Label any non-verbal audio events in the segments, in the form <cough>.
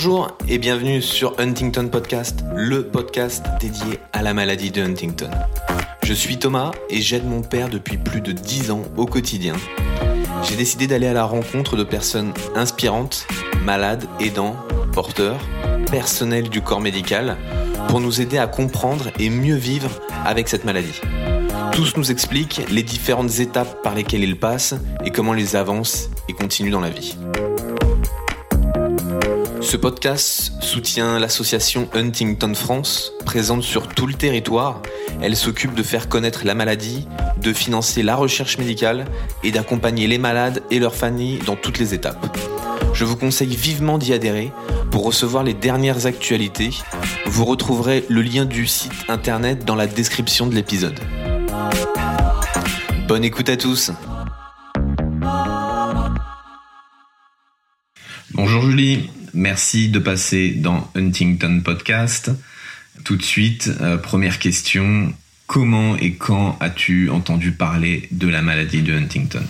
Bonjour et bienvenue sur Huntington Podcast, le podcast dédié à la maladie de Huntington. Je suis Thomas et j'aide mon père depuis plus de 10 ans au quotidien. J'ai décidé d'aller à la rencontre de personnes inspirantes, malades, aidants, porteurs, personnels du corps médical, pour nous aider à comprendre et mieux vivre avec cette maladie. Tous nous expliquent les différentes étapes par lesquelles ils passent et comment ils avancent et continuent dans la vie. Ce podcast soutient l'association Huntington France, présente sur tout le territoire. Elle s'occupe de faire connaître la maladie, de financer la recherche médicale et d'accompagner les malades et leurs familles dans toutes les étapes. Je vous conseille vivement d'y adhérer pour recevoir les dernières actualités. Vous retrouverez le lien du site internet dans la description de l'épisode. Bonne écoute à tous. Bonjour Julie, merci de passer dans Huntington Podcast. Tout de suite, euh, première question, comment et quand as-tu entendu parler de la maladie de Huntington?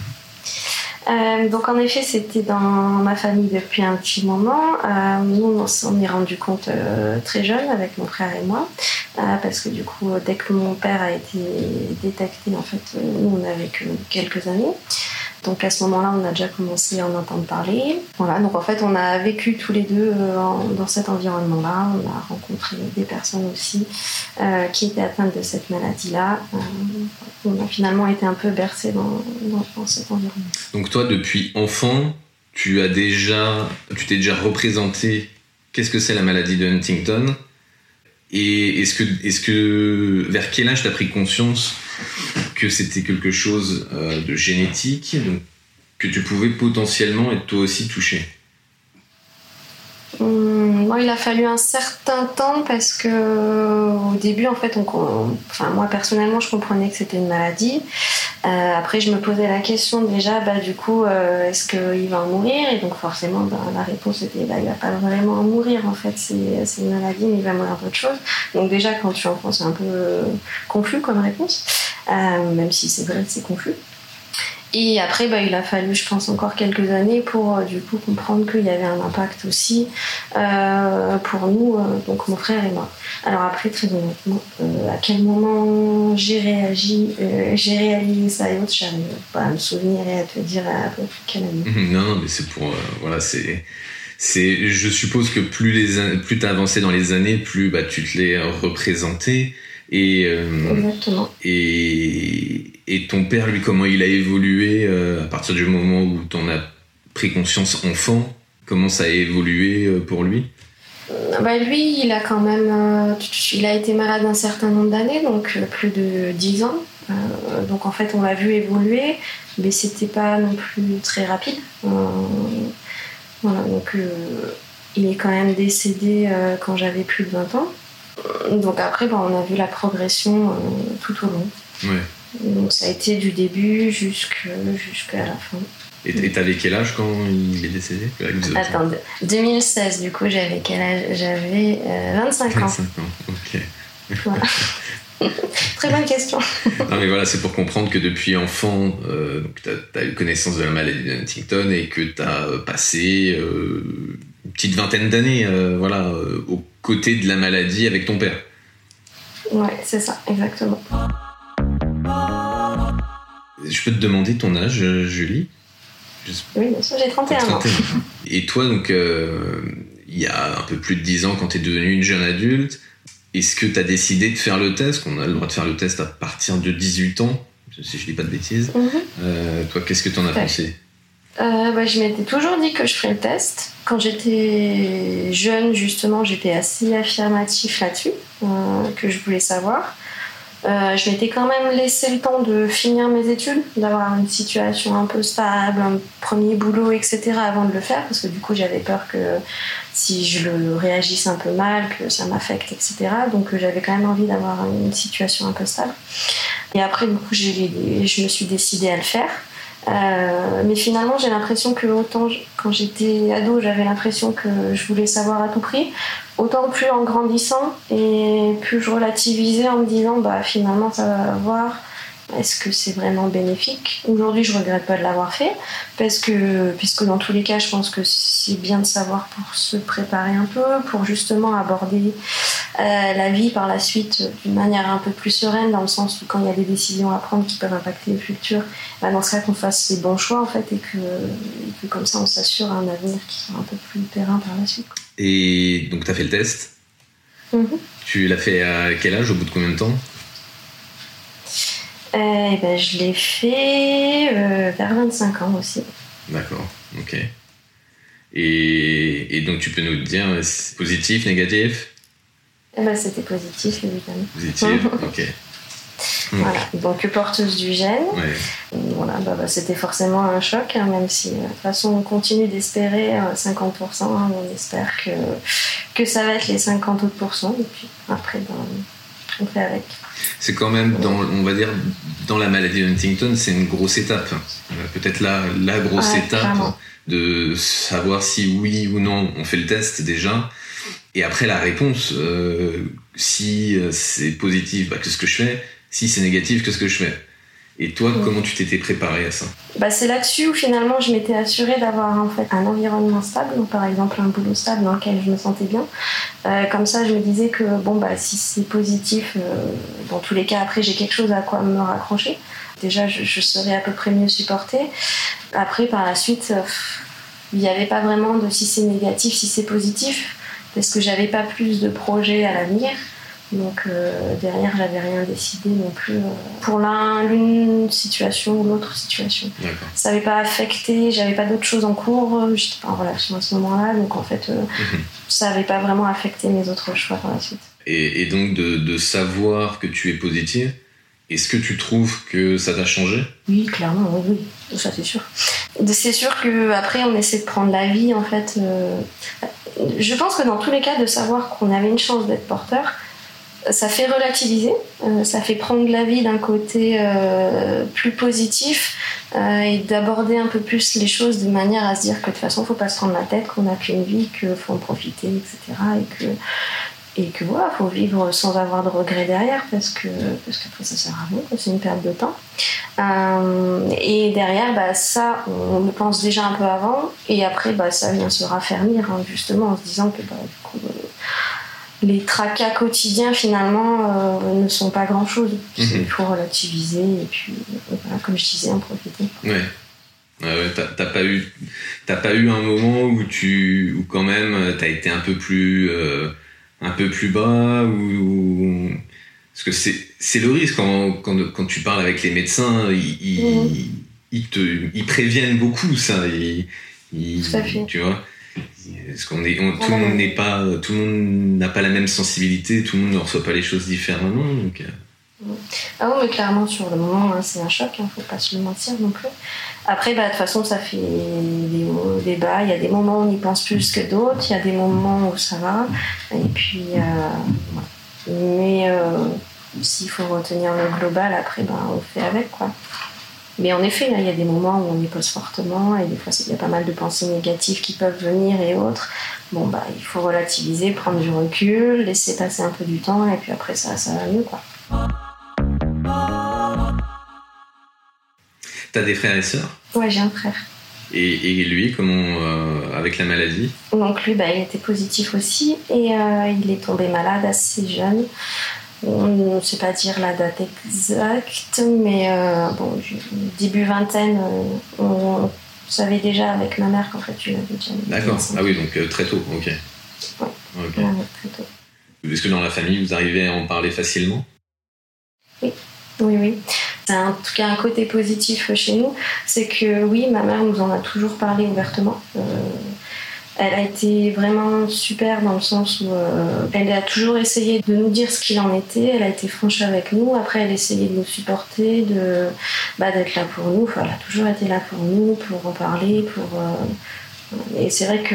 Euh, donc en effet, c'était dans ma famille depuis un petit moment. Euh, nous, on s'en est rendu compte euh, très jeune avec mon frère et moi, parce que du coup, dès que mon père a été détecté, en fait, nous, on avait que quelques années. Donc à ce moment-là, on a déjà commencé à en entendre parler. Voilà, donc en fait, on a vécu tous les deux euh, dans cet environnement-là. On a rencontré des personnes aussi euh, qui étaient atteintes de cette maladie-là. Euh, on a finalement été un peu bercés dans, dans- dans cet environnement. Donc toi, depuis enfant, tu as déjà, tu t'es déjà représenté qu'est-ce que c'est la maladie de Huntington et est-ce que, est-ce que, vers quel âge tu as pris conscience que c'était quelque chose euh, de génétique, donc, que tu pouvais potentiellement être toi aussi touché Hum, il a fallu un certain temps parce que au début, en fait, on, enfin, moi personnellement, je comprenais que c'était une maladie. Euh, après, je me posais la question déjà, bah, du coup, euh, est-ce qu'il va en mourir? Et donc, forcément, bah, la réponse était, bah, il va pas vraiment en mourir. En fait, c'est une maladie, mais il va mourir d'autre chose. Donc déjà, quand tu es enfant, c'est un peu euh, confus comme réponse, Euh, même si c'est vrai que c'est confus. Et après, bah, il a fallu, je pense, encore quelques années pour euh, du coup comprendre qu'il y avait un impact aussi euh, pour nous, euh, donc mon frère et moi. Alors après, très honnêtement, euh, à quel moment j'ai réagi, euh, j'ai réalisé ça et autres, j'arrive pas à me souvenir et à te dire à peu près quelle année. Non, non, mais c'est pour, voilà, c'est, c'est, je suppose que plus les, plus t'as avancé dans les années, plus bah, tu te l'es représenté et. euh, Exactement. Et, et ton père, lui, comment il a évolué euh, à partir du moment où t'en as pris conscience enfant Comment ça a évolué euh, pour lui? Bah, lui, il a quand même, il a été malade un certain nombre d'années, donc plus de 10 ans. Donc en fait, on l'a vu évoluer, mais c'était pas non plus très rapide. Voilà, donc il est quand même décédé quand j'avais plus de 20 ans. Donc après, bah, on a vu la progression euh, tout au long. Ouais. Donc ça a été du début jusqu'à la fin. Et t'avais quel âge quand il est décédé Attends, 2016, du coup, j'avais quel âge? J'avais euh, 25 ans. 25 ans, ok. Voilà. <laughs> Très bonne question. Non mais voilà, c'est pour comprendre que depuis enfant, euh, t'as as eu connaissance de la maladie de Huntington et que t'as euh, passé euh, une petite vingtaine d'années, voilà, euh, aux côtés de la maladie avec ton père. Ouais, c'est ça, exactement. Je peux te demander ton âge, Julie? Oui, bien sûr, j'ai 31 ans. 31. Et toi, donc, euh, il y a un peu plus de 10 ans, quand tu es devenue une jeune adulte, est-ce que tu as décidé de faire le test? Qu'on a le droit de faire le test à partir de 18 ans, si je dis pas de bêtises. Mhm. Euh, toi, qu'est-ce que tu en as Ouais. pensé? Euh, bah, je m'étais toujours dit que je ferais le test. Quand j'étais jeune, justement, j'étais assez affirmatif là-dessus, euh, que je voulais savoir. Euh, je m'étais quand même laissé le temps de finir mes études, d'avoir une situation un peu stable, un premier boulot, etc. avant de le faire, parce que du coup j'avais peur que si je le réagisse un peu mal, que ça m'affecte, etc. Donc j'avais quand même envie d'avoir une situation un peu stable. Et après, du coup, je me suis décidée à le faire. Euh, mais finalement, j'ai l'impression que autant quand j'étais ado, j'avais l'impression que je voulais savoir à tout prix, autant plus en grandissant et plus je relativisais en me disant bah finalement ça va voir Est-ce que c'est vraiment bénéfique? Aujourd'hui, je regrette pas de l'avoir fait parce que, puisque dans tous les cas, je pense que c'est bien de savoir pour se préparer un peu, pour justement aborder euh, la vie par la suite d'une manière un peu plus sereine, dans le sens où quand il y a des décisions à prendre qui peuvent impacter le futur, bah, dans ce cas qu'on fasse les bons choix en fait et que, comme ça on s'assure un avenir qui sera un peu plus terrain par la suite. Et donc tu as fait le test? Mhm. Tu l'as fait à quel âge, au bout de combien de temps? Eh ben, Je l'ai fait euh, vers 25 ans aussi. D'accord, ok. Et, et, donc tu peux nous dire positif, négatif? Eh ben, C'était positif, évidemment. Positif, <laughs> ok. Voilà, donc porteuse du gène. Voilà, bah, bah, c'était forcément un choc, hein, même si euh, de toute façon on continue d'espérer 50%, euh, hein, on espère que, que ça va être les 50 autres et puis après ben, on fait avec. C'est quand même, dans, on va dire, dans la maladie de Huntington, c'est une grosse étape. Euh, peut-être la, la grosse étape de savoir si oui ou non on fait le test déjà. Et après la réponse, si c'est positif, bah, qu'est-ce que je fais? Si c'est négatif, qu'est-ce que je fais? Et toi, comment tu t'étais préparé à ça bah, C'est là-dessus où finalement je m'étais assurée d'avoir en fait un environnement stable, donc par exemple un boulot stable dans lequel je me sentais bien. Euh, comme ça, je me disais que bon bah si c'est positif, euh, dans tous les cas après j'ai quelque chose à quoi me raccrocher. Déjà, je, serais à peu près mieux supportée. Après, par la suite, euh, il n'y avait pas vraiment de si c'est négatif, si c'est positif, parce que j'avais pas plus de projets à l'avenir. Donc euh, derrière, j'avais rien décidé non plus euh, pour l'une situation ou l'autre situation. Ça n'avait pas affecté, j'avais pas d'autres choses en cours, j'étais pas en relation à ce moment-là, donc en fait, euh, mhm. ça n'avait pas vraiment affecté mes autres choix par la suite. Et, donc de, de, savoir que tu es positive, est-ce que tu trouves que ça t'a changé? Oui, clairement, oui, oui, ça c'est sûr. C'est sûr qu'après, on essaie de prendre la vie, en fait. je pense que dans tous les cas, de savoir qu'on avait une chance d'être porteur, ça fait relativiser, euh, ça fait prendre la vie d'un côté euh, plus positif euh, et d'aborder un peu plus les choses de manière à se dire que de toute façon, faut pas se prendre la tête, qu'on n'a qu'une vie, qu'il faut en profiter, etc. Et que, et que voilà, faut vivre sans avoir de regrets derrière parce que parce qu'après ça sert à rien, c'est une perte de temps. et derrière, bah, ça, on le pense déjà un peu avant et après, bah, ça vient se raffermir hein, justement en se disant que bah, du coup, les tracas quotidiens finalement euh, ne sont pas grand chose. Mhm. Il faut relativiser et puis comme je disais, en profiter. Ouais. ouais t'as pas eu t'as pas eu un moment où tu où quand même t'as été un peu plus euh, un peu plus bas ou, parce que c'est c'est le risque quand, quand, quand tu parles avec les médecins ils, mhm. ils, te ils préviennent beaucoup ça ils, Tout à fait. tu vois parce qu'on est, tout le monde n'est pas, tout le monde n'a pas la même sensibilité, tout le monde ne reçoit pas les choses différemment. Donc, euh. Ah oui, mais clairement, sur le moment, hein, c'est un choc, il hein, ne faut pas se le mentir non plus. Après, bah, de toute façon, ça fait des hauts, des. Il y a des moments où on y pense plus que d'autres, il y a des moments où ça va. Et puis, euh, mais euh, s'il faut retenir le global, après, bah, on fait avec. quoi. Mais en effet, il y a des moments où on y pose fortement et des fois, il y a pas mal de pensées négatives qui peuvent venir et autres. Bon, bah, il faut relativiser, prendre du recul, laisser passer un peu du temps et puis après, ça, ça va mieux, quoi. T'as des frères et sœurs? Ouais, j'ai un frère. Et, lui, comment, euh, avec la maladie? Donc lui, bah, il était positif aussi et euh, il est tombé malade assez jeune. On ne sait pas dire la date exacte, mais euh, bon, début vingtaine, euh, on savait déjà avec ma mère qu'en fait tu l'avais déjà. D'accord, ah oui, donc euh, très tôt, ok. Ouais, très tôt. Est-ce que dans la famille, vous arrivez à en parler facilement? Oui, oui, oui. C'est en tout cas un côté positif chez nous, c'est que oui, ma mère nous en a toujours parlé ouvertement. Elle a été vraiment super dans le sens où euh, elle a toujours essayé de nous dire ce qu'il en était. Elle a été franche avec nous. Après, elle a essayé de nous supporter, de bah, d'être là pour nous. elle a toujours été là pour nous, pour en parler, pour euh, et c'est vrai que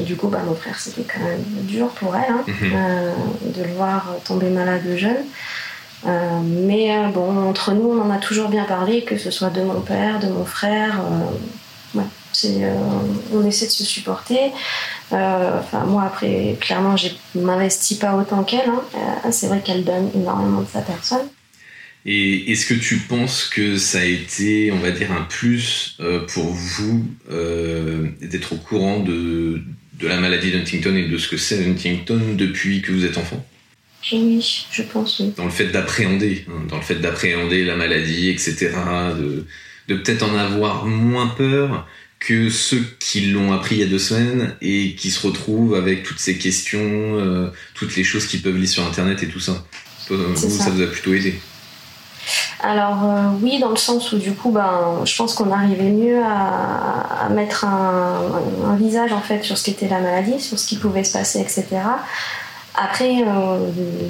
du coup, bah, mon frère, c'était quand même dur pour elle hein, mhm. euh, de le voir tomber malade jeune. mais bon, entre nous, on en a toujours bien parlé, que ce soit de mon père, de mon frère. Euh, on essaie de se supporter. Euh, enfin, moi, après, clairement, je m'investis pas autant qu'elle. Hein. Euh, c'est vrai qu'elle donne énormément de sa personne. Et est-ce que tu penses que ça a été, on va dire, un plus pour vous d'être au courant de, de la maladie d'Huntington et de ce que c'est Huntington depuis que vous êtes enfant? Oui, je pense, oui. Dans le fait d'appréhender, hein, dans le fait d'appréhender la maladie, etc., de, de peut-être en avoir moins peur que ceux qui l'ont appris il y a deux semaines et qui se retrouvent avec toutes ces questions, euh, toutes les choses qu'ils peuvent lire sur Internet et tout ça. Vous, ça. ça vous a plutôt aidé alors euh, oui, dans le sens où du coup, ben, je pense qu'on arrivait mieux à, mettre un, visage en fait sur ce qu'était la maladie, sur ce qui pouvait se passer, etc. Après, euh,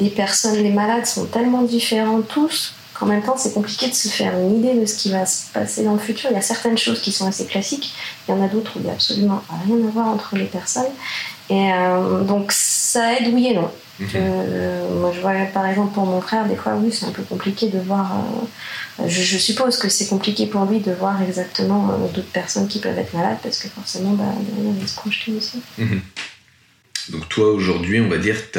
les personnes, les malades sont tellement différents tous qu'en même temps, c'est compliqué de se faire une idée de ce qui va se passer dans le futur. Il y a certaines choses qui sont assez classiques, il y en a d'autres où il n'y a absolument rien à voir entre les personnes. Et euh, donc ça aide oui et non. Mhm. Euh, moi je vois par exemple pour mon frère, des fois oui c'est un peu compliqué de voir, euh, je, suppose que c'est compliqué pour lui de voir exactement d'autres personnes qui peuvent être malades parce que forcément bah, derrière il se projeter aussi. Mhm. Donc toi aujourd'hui on va dire tu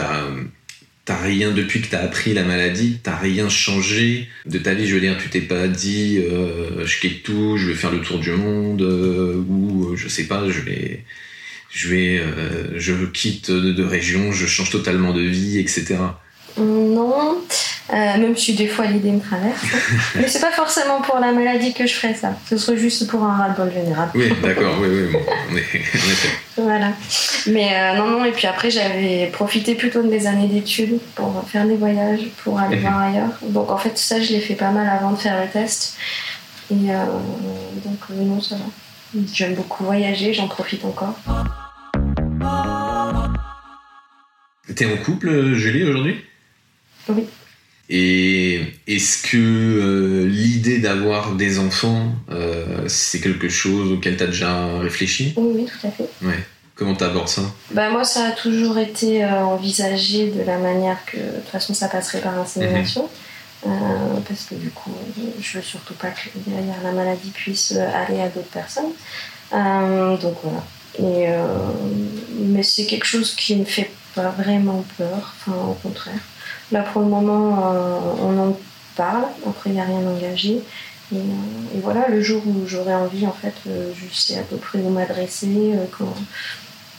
T'as rien depuis que t'as appris la maladie, t'as rien changé de ta vie. Je veux dire, tu t'es pas dit, je quitte tout, je vais faire le tour du monde, ou je sais pas, je vais, je vais, euh, je quitte de, région, je change totalement de vie, etc. Non, euh, même si des fois l'idée me traverse. <laughs> Mais c'est pas forcément pour la maladie que je ferais ça. Ce serait juste pour un ras-le-bol général. Oui, d'accord, oui, oui, bon, on, est, Voilà. Mais euh, non, non, et puis après, j'avais profité plutôt de mes années d'études pour faire des voyages, pour aller voir ailleurs. Donc en fait, ça, je l'ai fait pas mal avant de faire le test. Et donc, non, ça va. J'aime beaucoup voyager, j'en profite encore. T'es en couple, Julie, aujourd'hui? Oui. Et est-ce que euh, l'idée d'avoir des enfants, euh, c'est quelque chose auquel tu as déjà réfléchi? Oui, oui, tout à fait. Ouais. Comment t'abordes ça? Bah, Moi, ça a toujours été euh, envisagé de la manière que, de toute façon, ça passerait par insémination. Mhm. parce que du coup, je veux surtout pas que derrière la maladie puisse aller à d'autres personnes. donc voilà. Et, mais c'est quelque chose qui me fait pas vraiment peur, enfin au contraire. Là pour le moment, euh, on en parle, après il n'y a rien engagé. Et, euh, et, voilà, le jour où j'aurai envie, en fait, euh, je sais à peu près où m'adresser. quand...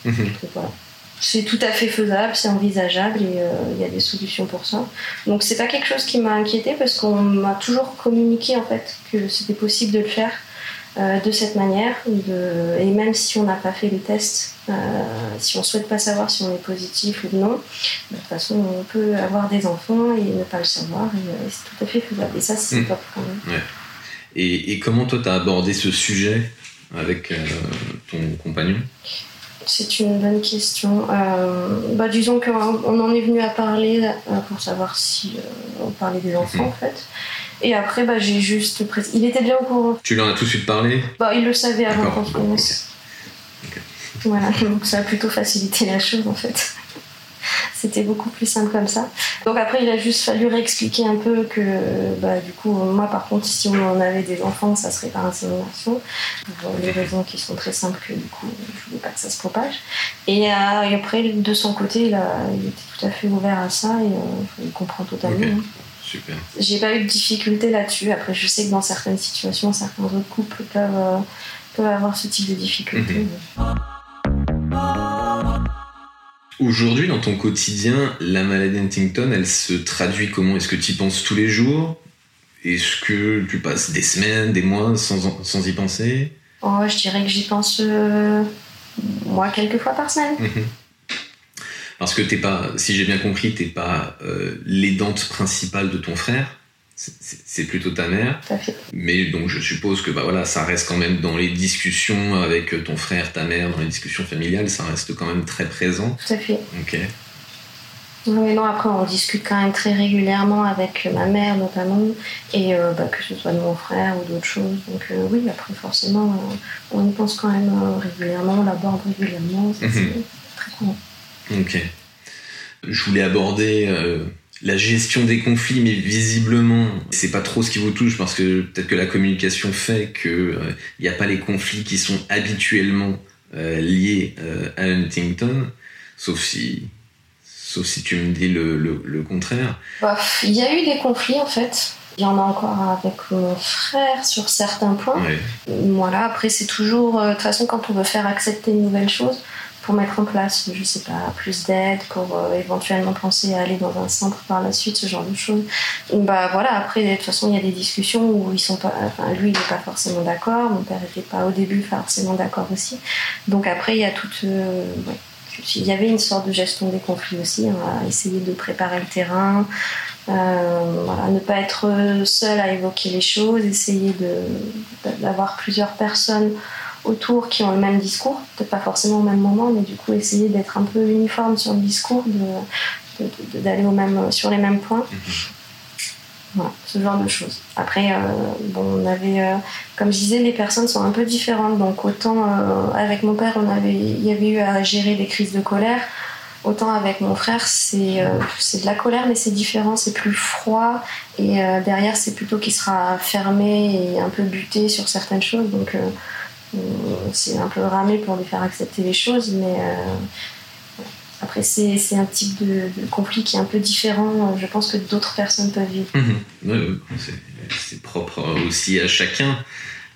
Mhm. voilà. C'est tout à fait faisable, c'est envisageable et il y a des solutions pour ça. Donc c'est pas quelque chose qui m'a inquiété parce qu'on m'a toujours communiqué en fait que c'était possible de le faire euh, de cette manière. De, et même si on n'a pas fait les tests, euh, si on souhaite pas savoir si on est positif ou non, de toute façon, on peut avoir des enfants et ne pas le savoir. Et, euh, c'est tout à fait faisable. Et ça, c'est mmh. top quand même. Et, et, comment toi, tu as abordé ce sujet avec ton compagnon? C'est une bonne question. bah, disons qu'on en est venu à parler pour savoir si on parlait des enfants, mmh. en fait. Et après, bah, j'ai juste Il était bien au courant. Tu lui en as tout de suite parlé bah, Il le savait avant qu'on se connaisse. Voilà, donc ça a plutôt facilité la chose en fait. <laughs> C'était beaucoup plus simple comme ça. Donc après, il a juste fallu réexpliquer un peu que, bah, du coup, moi par contre, si on en avait des enfants, ça serait par insémination. Pour des raisons qui sont très simples que, du coup, je voulais pas que ça se propage. Et, euh, après, de son côté, il, il, était tout à fait ouvert à ça et euh, il comprend totalement. Hein. Super. J'ai pas eu de difficulté là-dessus. Après, je sais que dans certaines situations, certains autres couples peuvent, euh, peuvent avoir ce type de difficulté. Mhm. Aujourd'hui, dans ton quotidien, la maladie Huntington, elle se traduit comment? Est-ce que tu y penses tous les jours? Est-ce que tu passes des semaines, des mois sans, sans y penser? Oh, Je dirais que j'y pense, euh, moi, quelques fois par semaine. Mhm. Parce que t'es pas, si j'ai bien compris, t'es pas euh, l'aidante principale de ton frère. C'est plutôt ta mère. Mais donc je suppose que bah voilà, ça reste quand même dans les discussions avec ton frère, ta mère, dans les discussions familiales, ça reste quand même très présent. Tout à fait. Ok. Oui, non, après on discute quand même très régulièrement avec ma mère notamment, et euh, bah, que ce soit de mon frère ou d'autres choses. Donc euh, oui, après forcément, euh, on y pense quand même régulièrement, on l'aborde régulièrement, c'est mhm. très courant. Ok. Je voulais aborder euh, la gestion des conflits, mais visiblement, c'est pas trop ce qui vous touche parce que peut-être que la communication fait qu'il euh, n'y a pas les conflits qui sont habituellement euh, liés à Huntington, sauf si, sauf si tu me dis le, contraire. Bah, il y a eu des conflits en fait. Il y en a encore avec mon frère sur certains points. Voilà, après c'est toujours, de toute façon quand on veut faire accepter une nouvelle chose, pour mettre en place, je sais pas, plus d'aide, pour euh, éventuellement penser à aller dans un centre par la suite, ce genre de choses. Bah voilà, après, de toute façon, il y a des discussions où ils sont pas, enfin, lui, il n'est pas forcément d'accord, mon père n'était pas au début forcément d'accord aussi. Donc après, il y a toute. Euh, il y avait une sorte de gestion des conflits aussi, va essayer de préparer le terrain, euh, voilà, ne pas être seul à évoquer les choses, essayer d'avoir plusieurs personnes autour qui ont le même discours, peut-être pas forcément au même moment, mais du coup essayer d'être un peu uniforme sur le discours, d'aller au même, sur les mêmes points. Mhm. Voilà, ce genre de choses. Après, euh, bon, on avait, euh, comme je disais, les personnes sont un peu différentes. Donc autant euh, avec mon père, on avait, il y avait eu à gérer des crises de colère. Autant avec mon frère, c'est c'est de la colère, mais c'est différent, c'est plus froid. Et derrière, c'est plutôt qu'il sera fermé et un peu buté sur certaines choses. Donc c'est un peu ramé pour lui faire accepter les choses, mais euh, après, c'est un type de, conflit qui est un peu différent, je pense, que d'autres personnes peuvent vivre. Mhm. c'est propre aussi à chacun.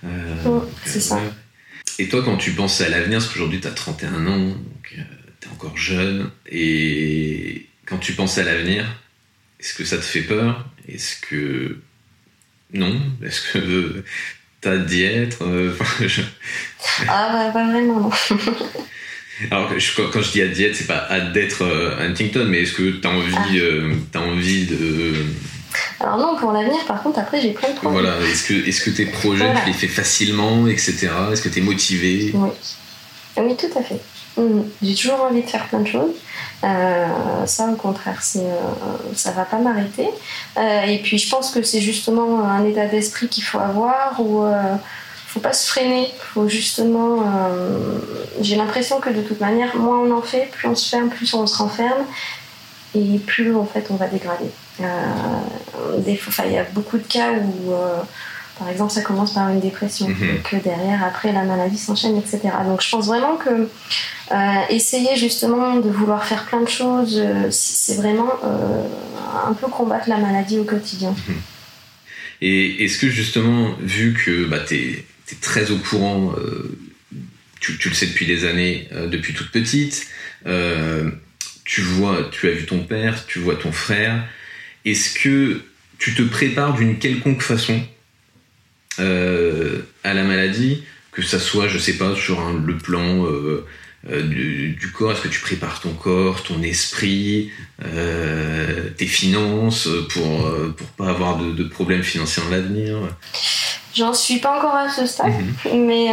Euh, c'est ça. Et toi, quand tu penses à l'avenir, parce qu'aujourd'hui tu as 31 ans, donc euh, tu es encore jeune, et quand tu penses à l'avenir, est-ce que ça te fait peur? Est-ce que. Non? Est-ce que T'as d'y être euh, <laughs> Ah, bah, pas vraiment, non. <laughs> Alors, quand je dis à diète, c'est pas hâte d'être euh, Huntington, mais est-ce que t'as envie, ah. euh, as envie de. Alors, non, pour l'avenir, par contre, après, j'ai plein de projets. Voilà, est-ce que, est -ce que tes projets, tu les fais facilement, etc. Est-ce que t'es motivé? Oui. Oui, tout à fait. Mm. J'ai toujours envie de faire plein de choses. Euh, ça, au contraire, c'est, euh, ça va pas m'arrêter. Euh, et puis, je pense que c'est justement un état d'esprit qu'il faut avoir où faut pas se freiner. Faut justement. j'ai l'impression que de toute manière, moins on en fait, plus on se ferme, plus on se renferme, et plus en fait on va dégrader. il y a beaucoup de cas où par exemple, ça commence par une dépression, mhm. que derrière, après, la maladie s'enchaîne, etc. Donc, je pense vraiment que euh, essayer justement de vouloir faire plein de choses, euh, c'est vraiment euh, un peu combattre la maladie au quotidien. Mhm. Et est-ce que justement, vu que bah, tu es, très au courant, tu, le sais depuis des années, depuis toute petite, tu vois, tu as vu ton père, tu vois ton frère, est-ce que tu te prépares d'une quelconque façon euh, à la maladie, que ça soit, je sais pas, sur le plan euh, euh, du, corps, est-ce que tu prépares ton corps, ton esprit, tes finances pour pour pas avoir de, problèmes financiers en l'avenir? J'en suis pas encore à ce stade, mhm. mais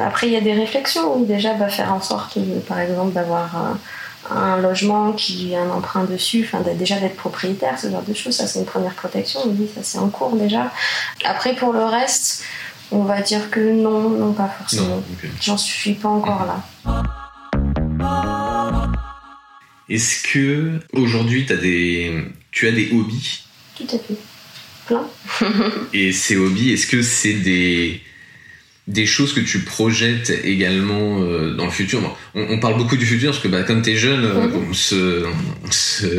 après il y a des réflexions. déjà, bah, faire en sorte, par exemple, d'avoir un logement qui a un emprunt dessus, enfin déjà d'être propriétaire, ce genre de choses, ça c'est une première protection, oui, ça c'est en cours déjà. Après pour le reste, on va dire que non, non pas forcément. J'en suis pas encore là. Est-ce que aujourd'hui as des... tu as des hobbies? Tout à fait. Plein. Et ces hobbies, est-ce que c'est des des choses que tu projettes également euh, dans le futur. on, parle beaucoup du futur parce que bah, comme tu es jeune, euh, mhm. on, se,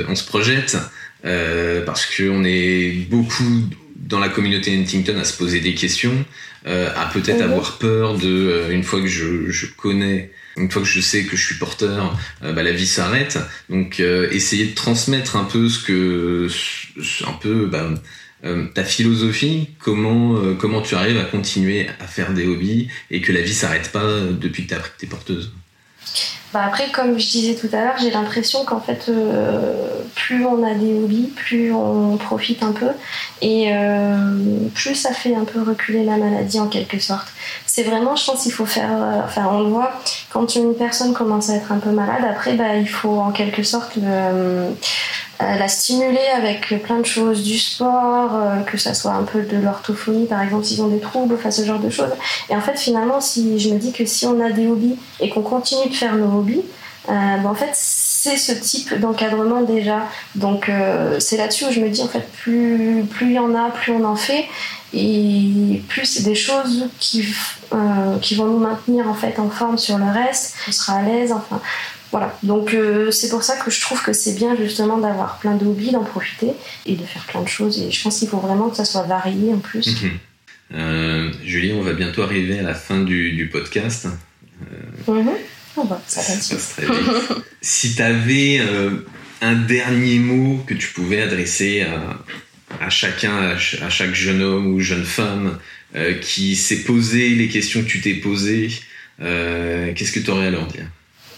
on, se, projette euh, parce qu'on est beaucoup dans la communauté Huntington à se poser des questions, à peut-être mhm. avoir peur de, une fois que je, je, connais, une fois que je sais que je suis porteur, bah, la vie s'arrête. Donc essayer de transmettre un peu ce que, un peu... Bah, euh, ta philosophie, comment, euh, comment tu arrives à continuer à faire des hobbies et que la vie s'arrête pas depuis que tu es porteuse? Bah après, comme je disais tout à l'heure, j'ai l'impression qu'en fait, euh, plus on a des hobbies, plus on profite un peu, et plus ça fait un peu reculer la maladie en quelque sorte. C'est vraiment, je pense, qu'il faut faire. enfin, on le voit, quand une personne commence à être un peu malade, après, bah, il faut en quelque sorte euh, la stimuler avec plein de choses, du sport, euh, que ça soit un peu de l'orthophonie par exemple s'ils ont des troubles, enfin ce genre de choses. Et en fait finalement si je me dis que si on a des hobbies et qu'on continue de faire nos hobbies, euh, ben, en fait c'est ce type d'encadrement déjà. Donc c'est là-dessus où je me dis en fait plus plus il y en a, plus on en fait et plus c'est des choses qui qui vont nous maintenir en fait en forme sur le reste. On sera à l'aise. Enfin voilà. Donc euh, c'est pour ça que je trouve que c'est bien justement d'avoir plein d'hobbies, d'en profiter et de faire plein de choses. Et je pense qu'il faut vraiment que ça soit varié en plus. Mhm. Euh, Julie, on va bientôt arriver à la fin du, podcast. Oh bah, ça, ça passe très vite. si tu avais un dernier mot que tu pouvais adresser à, chacun, à, chaque jeune homme ou jeune femme euh, qui s'est posé les questions que tu t'es posées, euh, qu'est-ce que tu aurais à leur dire?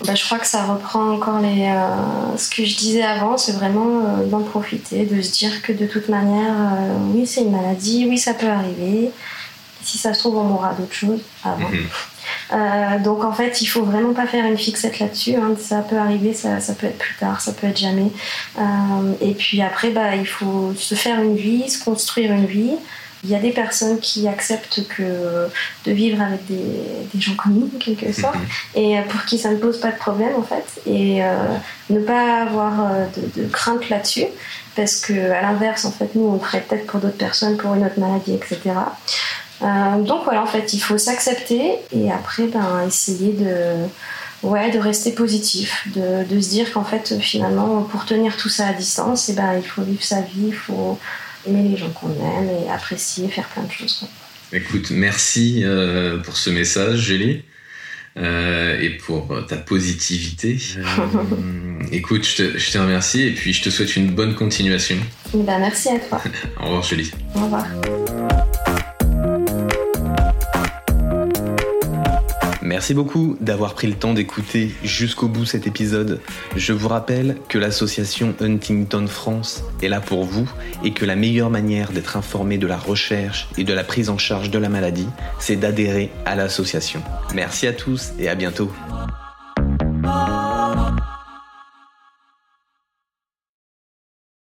Bah, je crois que ça reprend encore les, euh, ce que je disais avant, c'est vraiment d'en profiter, de se dire que de toute manière, oui, c'est une maladie, oui, ça peut arriver. Si ça se trouve, on mourra d'autres choses avant. Mhm. Euh, donc en fait, il faut vraiment pas faire une fixette là-dessus. Hein. Ça peut arriver, ça, ça, peut être plus tard, ça peut être jamais. Euh, et puis après, bah, il faut se faire une vie, se construire une vie. Il y a des personnes qui acceptent que de vivre avec des, des gens comme nous, en quelque sorte, mhm. et pour qui ça ne pose pas de problème en fait. Et euh, ne pas avoir de, de crainte là-dessus, parce que à l'inverse, en fait, nous, on ferait peut-être pour d'autres personnes, pour une autre maladie, etc. Euh, donc voilà, en fait, il faut s'accepter et après, ben, essayer de, ouais, de rester positif, de, de se dire qu'en fait, finalement, pour tenir tout ça à distance, et eh ben, il faut vivre sa vie, il faut aimer les gens qu'on aime et apprécier, faire plein de choses. Écoute, merci euh, pour ce message, Julie. Euh, et pour ta positivité. écoute, je te, je te, remercie et puis je te souhaite une bonne continuation. Ben, merci à toi. <laughs> Au revoir, Julie. Au revoir. Merci beaucoup d'avoir pris le temps d'écouter jusqu'au bout cet épisode. Je vous rappelle que l'association Huntington France est là pour vous et que la meilleure manière d'être informé de la recherche et de la prise en charge de la maladie, c'est d'adhérer à l'association. Merci à tous et à bientôt.